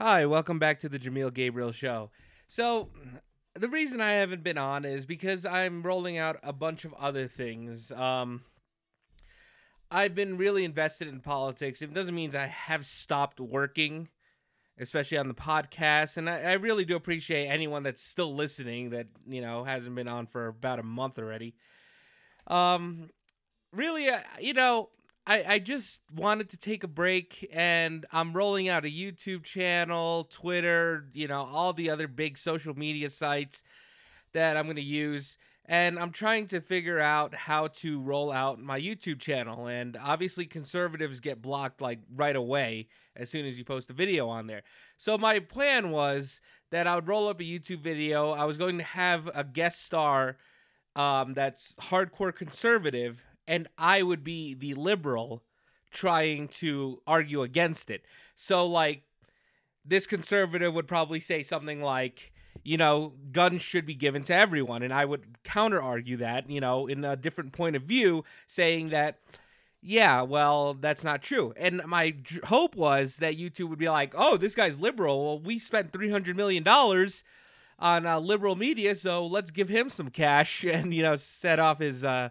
Hi, welcome back to the Jameel Gabriel Show. So, the reason I haven't been on is because I'm rolling out a bunch of other things. Um, I've been really invested in politics. It doesn't mean I have stopped working, especially on the podcast. And I, I really do appreciate anyone that's still listening that, you know, hasn't been on for about a month already. Um, really, uh, you know, I, I just wanted to take a break and I'm rolling out a YouTube channel, Twitter, you know, all the other big social media sites that I'm going to use. And I'm trying to figure out how to roll out my YouTube channel. And obviously, conservatives get blocked like right away as soon as you post a video on there. So, my plan was that I would roll up a YouTube video. I was going to have a guest star um, that's hardcore conservative and I would be the liberal trying to argue against it. So like this conservative would probably say something like, you know, guns should be given to everyone and I would counter argue that, you know, in a different point of view saying that yeah, well, that's not true. And my hope was that YouTube would be like, "Oh, this guy's liberal. Well, we spent 300 million dollars on uh, liberal media, so let's give him some cash and you know, set off his uh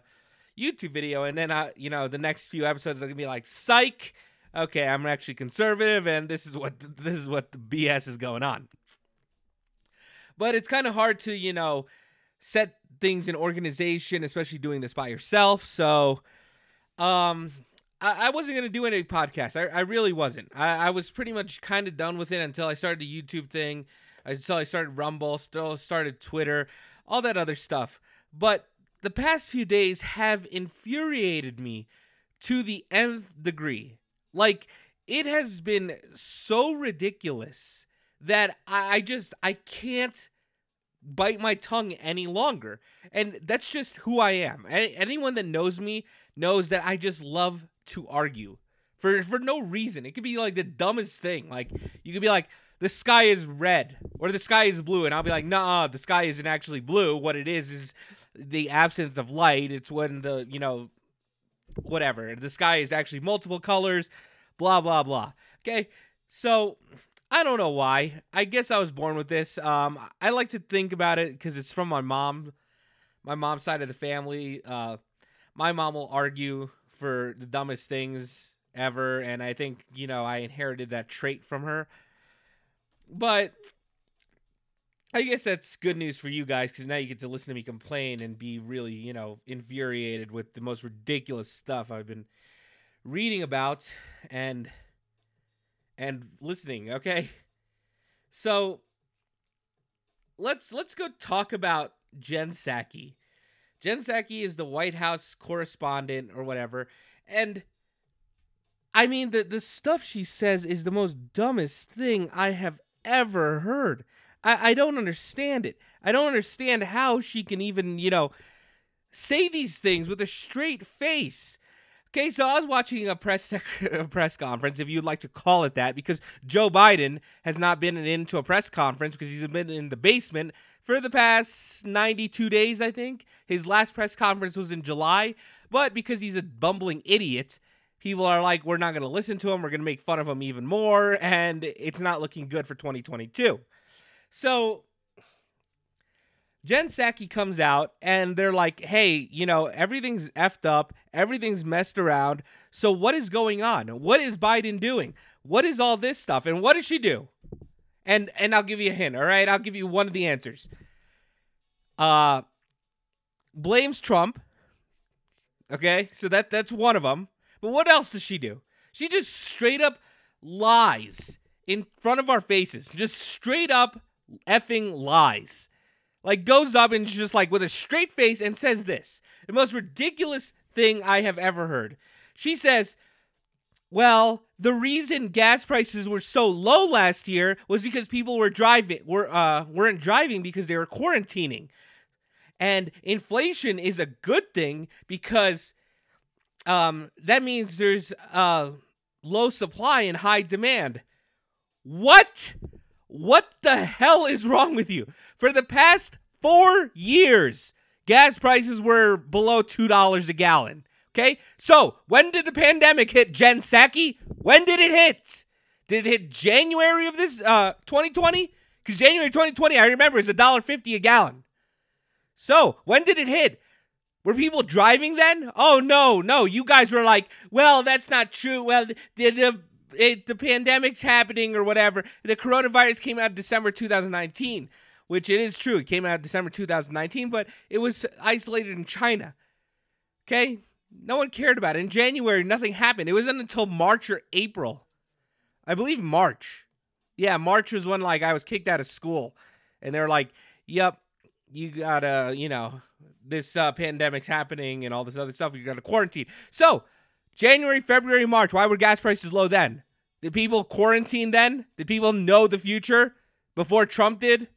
YouTube video, and then I, you know, the next few episodes are gonna be like, "Psych." Okay, I'm actually conservative, and this is what this is what the BS is going on. But it's kind of hard to, you know, set things in organization, especially doing this by yourself. So, um, I, wasn't gonna do any podcasts. I, I really wasn't. I, I was pretty much kind of done with it until I started the YouTube thing. Until I started Rumble, still started Twitter, all that other stuff. But the past few days have infuriated me to the nth degree. Like, it has been so ridiculous that I just I can't bite my tongue any longer. And that's just who I am. Anyone that knows me knows that I just love to argue for for no reason. It could be like the dumbest thing. Like you could be like the sky is red or the sky is blue and I'll be like, "Nah, the sky isn't actually blue. What it is is the absence of light. It's when the, you know, whatever. The sky is actually multiple colors, blah, blah, blah. Okay. So I don't know why. I guess I was born with this. Um, I like to think about it because it's from my mom, my mom's side of the family. Uh, my mom will argue for the dumbest things ever. And I think, you know, I inherited that trait from her. But I guess that's good news for you guys because now you get to listen to me complain and be really, you know, infuriated with the most ridiculous stuff I've been reading about and and listening. Okay, so let's let's go talk about Jen Psaki. Jen Psaki is the White House correspondent or whatever, and I mean the the stuff she says is the most dumbest thing I have ever heard. I, I don't understand it. I don't understand how she can even, you know, say these things with a straight face. Okay, so I was watching a press sec- a press conference, if you'd like to call it that, because Joe Biden has not been into a press conference because he's been in the basement for the past 92 days, I think. His last press conference was in July, but because he's a bumbling idiot, people are like, we're not going to listen to him. We're going to make fun of him even more, and it's not looking good for 2022. So Jen Psaki comes out and they're like, hey, you know, everything's effed up, everything's messed around. So what is going on? What is Biden doing? What is all this stuff? And what does she do? And and I'll give you a hint, all right? I'll give you one of the answers. Uh blames Trump. Okay? So that that's one of them. But what else does she do? She just straight up lies in front of our faces. Just straight up effing lies. Like goes up and just like with a straight face and says this. The most ridiculous thing I have ever heard. She says, "Well, the reason gas prices were so low last year was because people were driving were uh weren't driving because they were quarantining. And inflation is a good thing because um that means there's uh low supply and high demand. What? What the hell is wrong with you? For the past four years, gas prices were below $2 a gallon. Okay? So, when did the pandemic hit, Jen Psaki? When did it hit? Did it hit January of this uh 2020? Because January 2020, I remember, is a dollar fifty a gallon. So when did it hit? Were people driving then? Oh no, no. You guys were like, well, that's not true. Well, the the it, the pandemic's happening or whatever. The coronavirus came out December 2019, which it is true. It came out December 2019, but it was isolated in China. Okay, no one cared about it. In January, nothing happened. It wasn't until March or April, I believe March. Yeah, March was when like I was kicked out of school, and they were like, "Yep, you gotta, you know." this uh, pandemic's happening and all this other stuff. You got to quarantine. So, January, February, March. Why were gas prices low then? Did people quarantine then? Did people know the future before Trump did?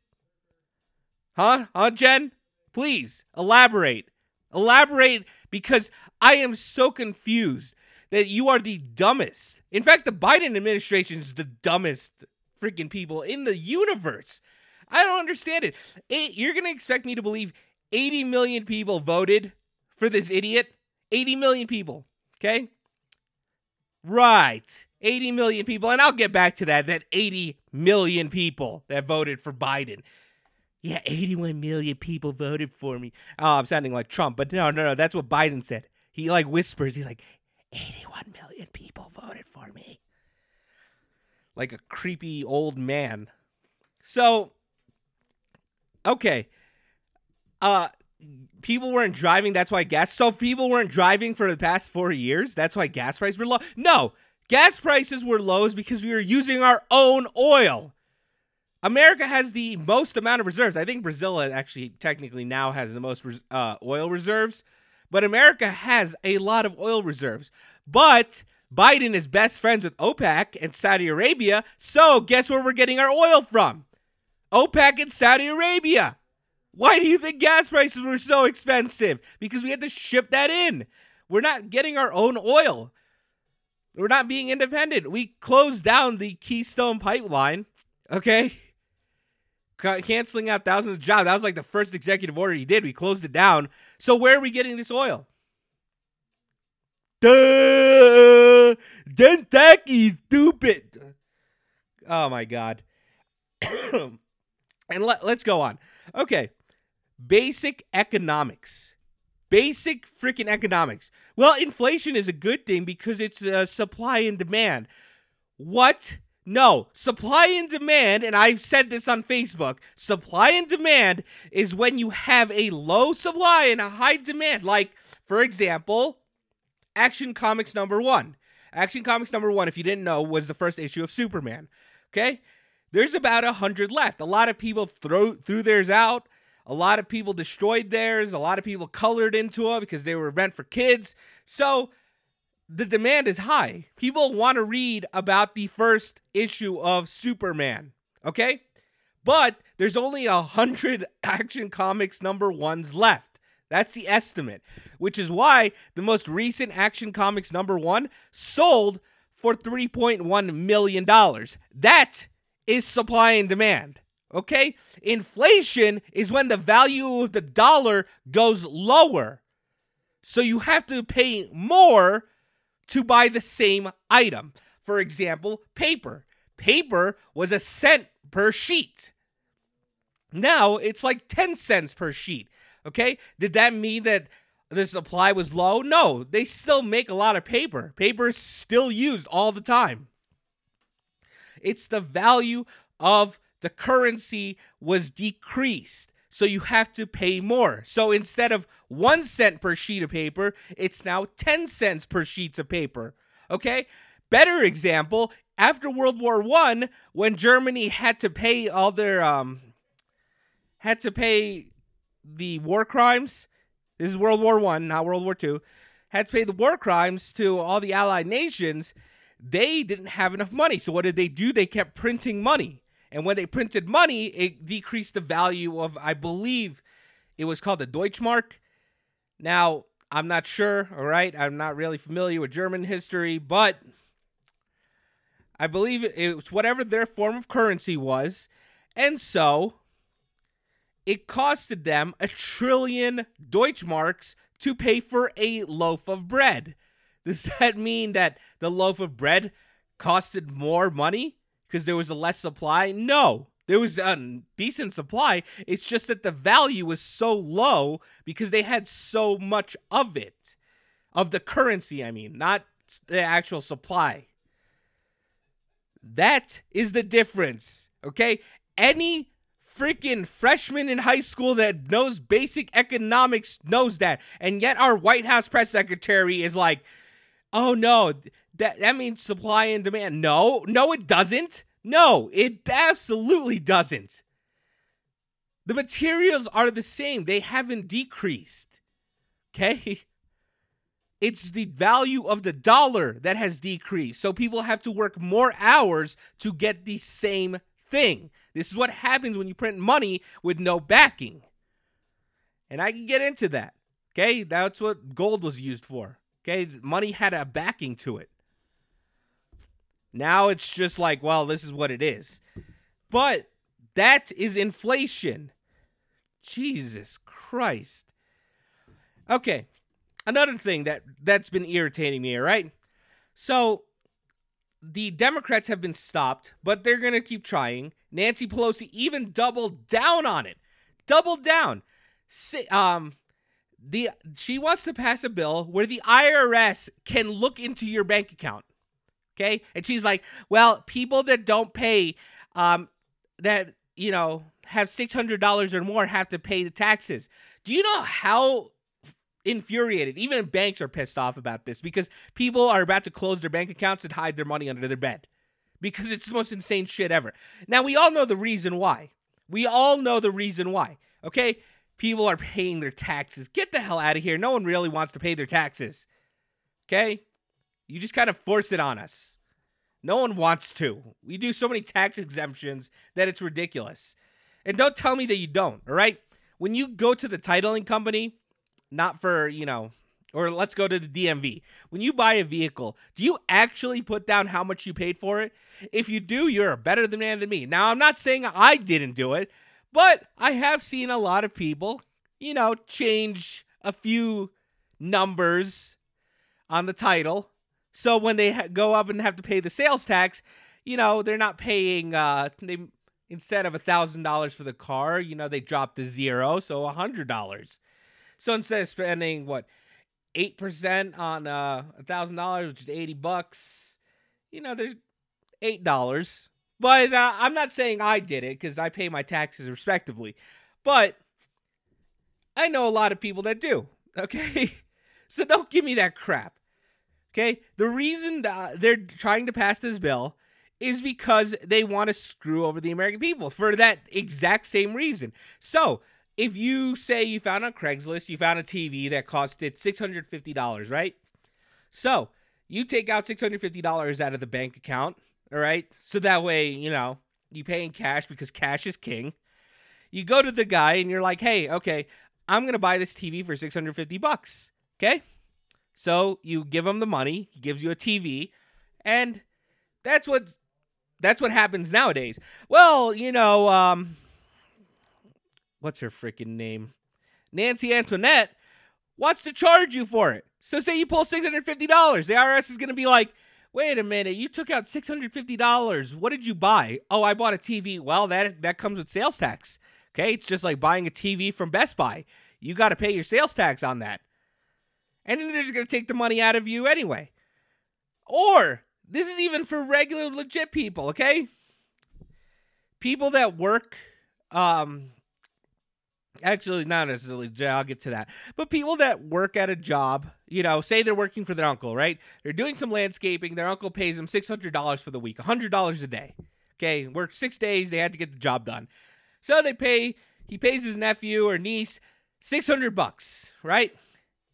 Huh? Huh, Jen? Please elaborate. Elaborate because I am so confused that you are the dumbest. In fact, the Biden administration is the dumbest freaking people in the universe. I don't understand it. it you're going to expect me to believe 80 million people voted for this idiot. 80 million people. Okay? Right. 80 million people. And I'll get back to that. That 80 million people that voted for Biden. Yeah, 81 million people voted for me. Oh, I'm sounding like Trump, but no, no, no. That's what Biden said. He like whispers. He's like, 81 million people voted for me. Like a creepy old man. So, okay uh people weren't driving that's why gas so people weren't driving for the past four years that's why gas prices were low. No gas prices were low is because we were using our own oil. America has the most amount of reserves. I think brazil actually technically now has the most uh, oil reserves but america has a lot of oil reserves. But biden is best friends with opec and saudi arabia so guess where we're getting our oil from? Opec and saudi arabia why do you think gas prices were so expensive? Because we had to ship that in. We're not getting our own oil. We're not being independent. We closed down the Keystone pipeline, okay? Canceling out thousands of jobs. That was like the first executive order he did. We closed it down. So where are we getting this oil? Duh! Kentucky, stupid. Oh my god. and let, let's go on. Okay. Basic economics. Basic freaking economics. Well, inflation is a good thing because it's uh, supply and demand. What? No, supply and demand, and I've said this on Facebook supply and demand is when you have a low supply and a high demand. Like, for example, Action Comics number one. Action Comics number one, if you didn't know, was the first issue of Superman. Okay? There's about a hundred left. A lot of people throw threw theirs out. A lot of people destroyed theirs. A lot of people colored into it because they were meant for kids. So the demand is high. People want to read about the first issue of Superman. Okay? But there's only a hundred action comics number ones left. That's the estimate, which is why the most recent Action Comics number one sold for $3.1 million. That is supply and demand. Okay? Inflation is when the value of the dollar goes lower. So you have to pay more to buy the same item. For example, paper. Paper was a cent per sheet. Now it's like 10 cents per sheet. Okay? Did that mean that the supply was low? No, they still make a lot of paper. Paper is still used all the time. It's the value of the currency was decreased. So you have to pay more. So instead of one cent per sheet of paper, it's now 10 cents per sheets of paper. Okay? Better example, after World War One, when Germany had to pay all their um had to pay the war crimes. This is World War One, not World War Two. Had to pay the war crimes to all the Allied nations. They didn't have enough money. So what did they do? They kept printing money. And when they printed money, it decreased the value of, I believe it was called the Deutschmark. Now, I'm not sure, all right? I'm not really familiar with German history, but I believe it was whatever their form of currency was. And so it costed them a trillion Deutschmarks to pay for a loaf of bread. Does that mean that the loaf of bread costed more money because there was a less supply? No. There was a decent supply. It's just that the value was so low because they had so much of it. Of the currency, I mean, not the actual supply. That is the difference. Okay? Any freaking freshman in high school that knows basic economics knows that. And yet our White House press secretary is like, "Oh no, that that means supply and demand." No, no it doesn't. No, it absolutely doesn't. The materials are the same. They haven't decreased. Okay? It's the value of the dollar that has decreased. So people have to work more hours to get the same thing. This is what happens when you print money with no backing. And I can get into that. Okay? That's what gold was used for. Okay? Money had a backing to it. Now it's just like, well, this is what it is. But that is inflation. Jesus Christ. Okay. Another thing that that's been irritating me, all right? So the Democrats have been stopped, but they're going to keep trying. Nancy Pelosi even doubled down on it. Doubled down. Um the she wants to pass a bill where the IRS can look into your bank account. Okay? And she's like, "Well, people that don't pay um that, you know, have $600 or more have to pay the taxes." Do you know how infuriated. Even banks are pissed off about this because people are about to close their bank accounts and hide their money under their bed because it's the most insane shit ever. Now, we all know the reason why. We all know the reason why. Okay? People are paying their taxes. Get the hell out of here. No one really wants to pay their taxes. Okay? You just kind of force it on us. No one wants to. We do so many tax exemptions that it's ridiculous. And don't tell me that you don't, all right? When you go to the titling company not for, you know, or let's go to the DMV. When you buy a vehicle, do you actually put down how much you paid for it? If you do, you're a better man than me. Now, I'm not saying I didn't do it, but I have seen a lot of people, you know, change a few numbers on the title. So when they ha- go up and have to pay the sales tax, you know, they're not paying uh they instead of a $1000 for the car, you know, they drop to zero, so a $100. So instead of spending what eight percent on uh, a thousand dollars, which is eighty bucks, you know, there's eight dollars. But uh, I'm not saying I did it because I pay my taxes respectively. But I know a lot of people that do. Okay, so don't give me that crap. Okay, the reason they're trying to pass this bill is because they want to screw over the American people for that exact same reason. So if you say you found on Craigslist, you found a TV that costed $650, right? So you take out $650 out of the bank account, all right? So that way, you know, you pay in cash because cash is king. You go to the guy and you're like, hey, okay, I'm going to buy this TV for 650 bucks. Okay? So you give him the money, he gives you a TV, and that's what that's what happens nowadays. Well, you know, um, what's her freaking name? Nancy Antoinette wants to charge you for it. So say you pull $650. The IRS is going to be like, wait a minute, you took out $650. What did you buy? Oh, I bought a TV. Well, that that comes with sales tax. Okay, it's just like buying a TV from Best Buy. You got to pay your sales tax on that. And then they're just going to take the money out of you anyway. Or this is even for regular legit people, okay? People that work um actually not necessarily i'll get to that. But people that work at a job you know say they're working for their uncle right? They're doing some landscaping their uncle pays them $600 for the week $100 a day okay? Work six days they had to get the job done. So they pay he pays his nephew or niece 600 bucks right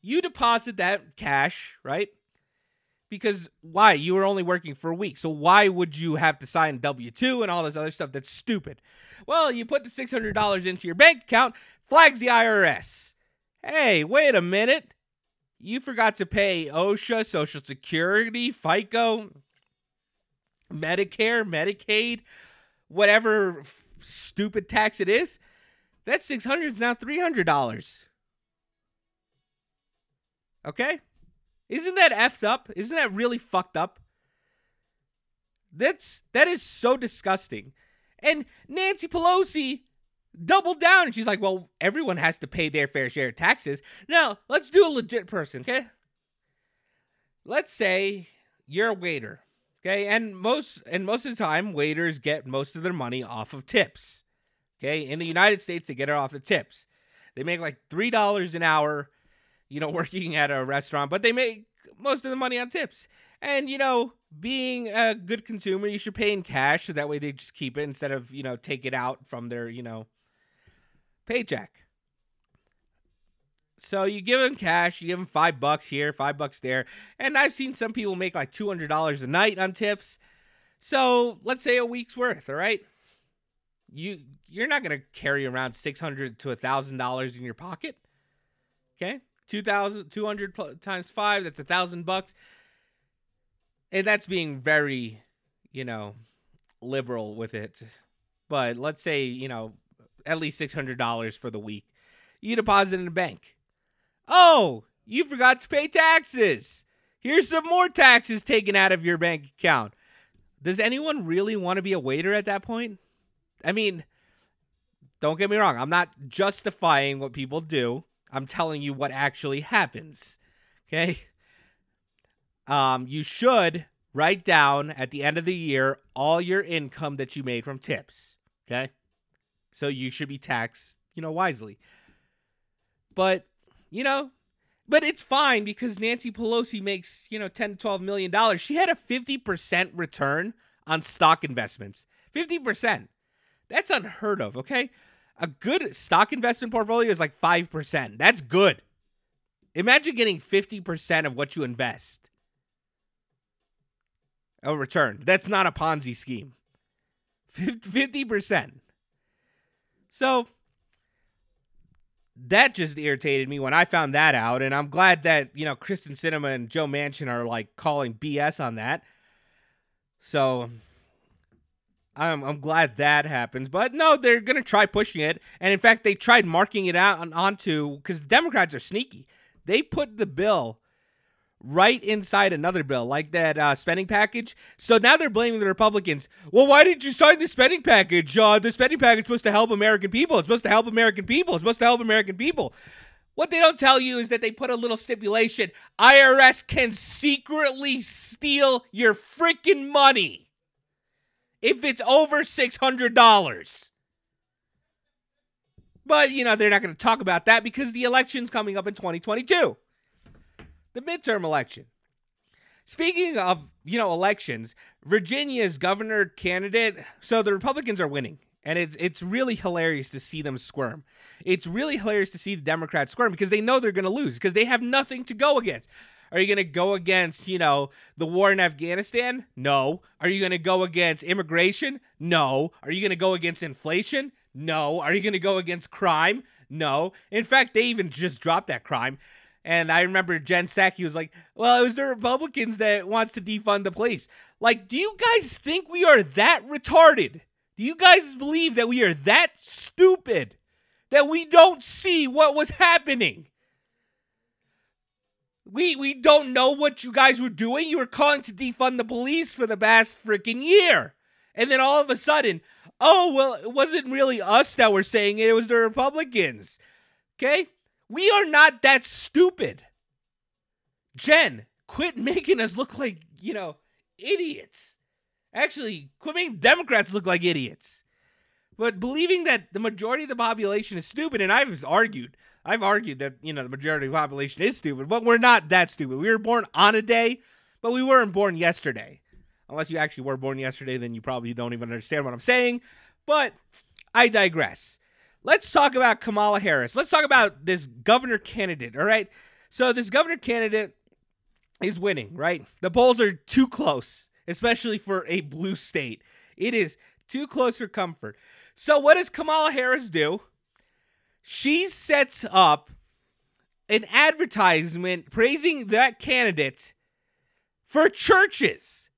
you deposit that cash right? Because why? You were only working for a week. So why would you have to sign w2 and all this other stuff that's stupid? Well you put the $600 into your bank account flags the irs hey wait a minute. You forgot to pay osha social security fico medicare medicaid whatever f- stupid tax it is. That 600 is now $300 okay isn't that effed up? Isn't that really fucked up? That's that is so disgusting. And Nancy Pelosi doubled down and she's like, "Well, everyone has to pay their fair share of taxes." Now, let's do a legit person, okay? Let's say you're a waiter, okay? And most and most of the time, waiters get most of their money off of tips. Okay? In the United States, they get it off the tips. They make like $3 an hour, you know, working at a restaurant, but they make most of the money on tips. And, you know, being a good consumer, you should pay in cash so that way they just keep it instead of, you know, take it out from their, you know, paycheck. So you give them cash, you give them five bucks here, five bucks there. And I've seen some people make like $200 a night on tips. So let's say a week's worth, all right? You you're not to carry around 600 to a $1000 in your pocket. Okay? 2000 200 times 5, that's a 1000 bucks. And that's being very, you know, liberal with it. But let's say, you know, at least $600 for the week. You deposit in a bank. Oh, you forgot to pay taxes. Here's some more taxes taken out of your bank account. Does anyone really want to be a waiter at that point? I mean, don't get me wrong. I'm not justifying what people do. I'm telling you what actually happens. Okay? Um, you should write down at the end of the year all your income that you made from tips. Okay? So you should be taxed, you know, wisely. But, you know, but it's fine because Nancy Pelosi makes, you know, 10 to 12 million dollars. She had a 50% return on stock investments. 50%. That's unheard of, okay? A good stock investment portfolio is like 5%. That's good. Imagine getting 50% of what you invest. A return. That's not a Ponzi scheme. 50%. So that just irritated me when I found that out. And I'm glad that, you know, Kyrsten Sinema and Joe Manchin are like calling BS on that. So I'm, I'm glad that happens. But no, they're going to try pushing it. And in fact, they tried marking it out on, onto, because Democrats are sneaky. They put the bill right inside another bill, like that uh, spending package. So now they're blaming the Republicans. Well, why did you sign the spending package? Uh, the spending package is supposed to help American people. It's supposed to help American people. It's supposed to help American people. What they don't tell you is that they put a little stipulation IRS can secretly steal your freaking money if it's over $600. But, you know, they're not going to talk about that because the election's coming up in 2022. The midterm election. Speaking of, you know, elections, Virginia's governor candidate, so the Republicans are winning. And it's it's really hilarious to see them squirm. It's really hilarious to see the Democrats squirm because they know they're going to lose because they have nothing to go against. Are you going to go against, you know, the war in Afghanistan? No. Are you going to go against immigration? No. Are you going to go against inflation? No. Are you going to go against crime? No. In fact, they even just dropped that crime. And I remember Jen Psaki was like, well, it was the Republicans that wants to defund the police. Like, do you guys think we are that retarded? Do you guys believe that we are that stupid that we don't see what was happening? We we don't know what you guys were doing. You were calling to defund the police for the past freaking year. And then all of a sudden, oh, well, it wasn't really us that were saying it, it was the Republicans. Okay? We are not that stupid. Jen, quit making us look like, you know, idiots. Actually, quit making Democrats look like idiots. But believing that the majority of the population is stupid, and I've argued I've argued that, you know, the majority of the population is stupid, but we're not that stupid. We were born on a day, but we weren't born yesterday. Unless you actually were born yesterday, then you probably don't even understand what I'm saying. But I digress. Let's talk about Kamala Harris. Let's talk about this governor candidate, all right? So, this governor candidate is winning, right? The polls are too close, especially for a blue state. It is too close for comfort. So, what does Kamala Harris do? She sets up an advertisement praising that candidate for churches.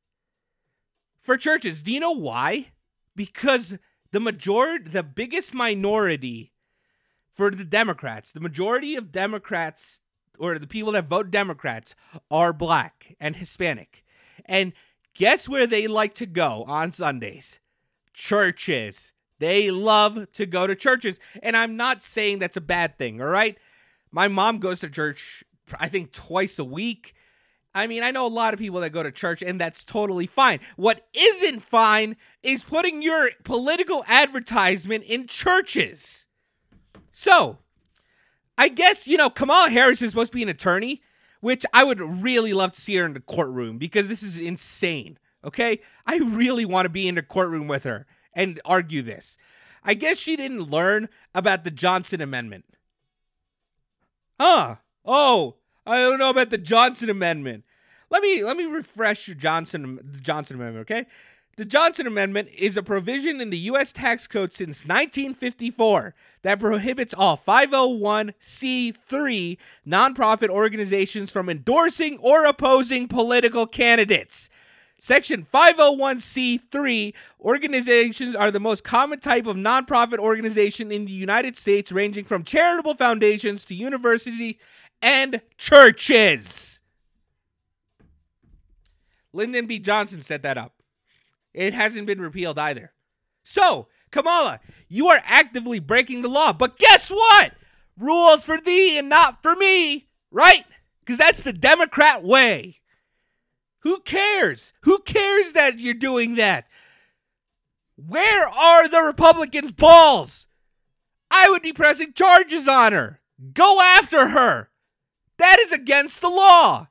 For churches. Do you know why? Because the majority, the biggest minority for the Democrats, the majority of Democrats or the people that vote Democrats are black and Hispanic. And guess where they like to go on Sundays? Churches. They love to go to churches. And I'm not saying that's a bad thing, all right? My mom goes to church, I think, twice a week. I mean, I know a lot of people that go to church, and that's totally fine. What isn't fine is putting your political advertisement in churches. So, I guess, you know, Kamala Harris is supposed to be an attorney, which I would really love to see her in the courtroom because this is insane. Okay? I really want to be in the courtroom with her and argue this. I guess she didn't learn about the Johnson Amendment. Huh. Oh, I don't know about the Johnson Amendment. Let me let me refresh your Johnson the Johnson Amendment, okay? The Johnson Amendment is a provision in the U.S. tax code since 1954 that prohibits all 501c3 nonprofit organizations from endorsing or opposing political candidates. Section 501c3 organizations are the most common type of nonprofit organization in the United States, ranging from charitable foundations to universities and churches. Lyndon B. Johnson set that up. It hasn't been repealed either. So, Kamala, you are actively breaking the law. But guess what? Rules for thee and not for me, right? Because that's the Democrat way. Who cares? Who cares that you're doing that? Where are the Republicans' balls? I would be pressing charges on her. Go after her. That is against the law.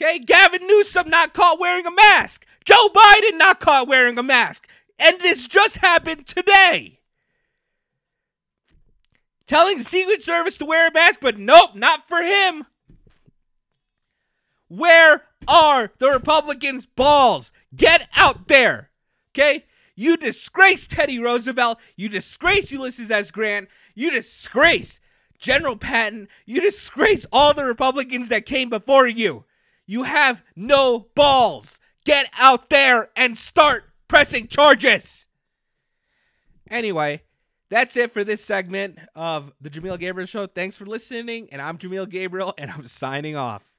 Okay, Gavin Newsom not caught wearing a mask. Joe Biden not caught wearing a mask. And this just happened today. Telling the Secret Service to wear a mask, but nope, not for him. Where are the Republicans' balls? Get out there. Okay? You disgrace Teddy Roosevelt. You disgrace Ulysses S. Grant. You disgrace General Patton. You disgrace all the Republicans that came before you. You have no balls. Get out there and start pressing charges. Anyway, that's it for this segment of the Jameel Gabriel Show. Thanks for listening, and I'm Jameel Gabriel, and I'm signing off.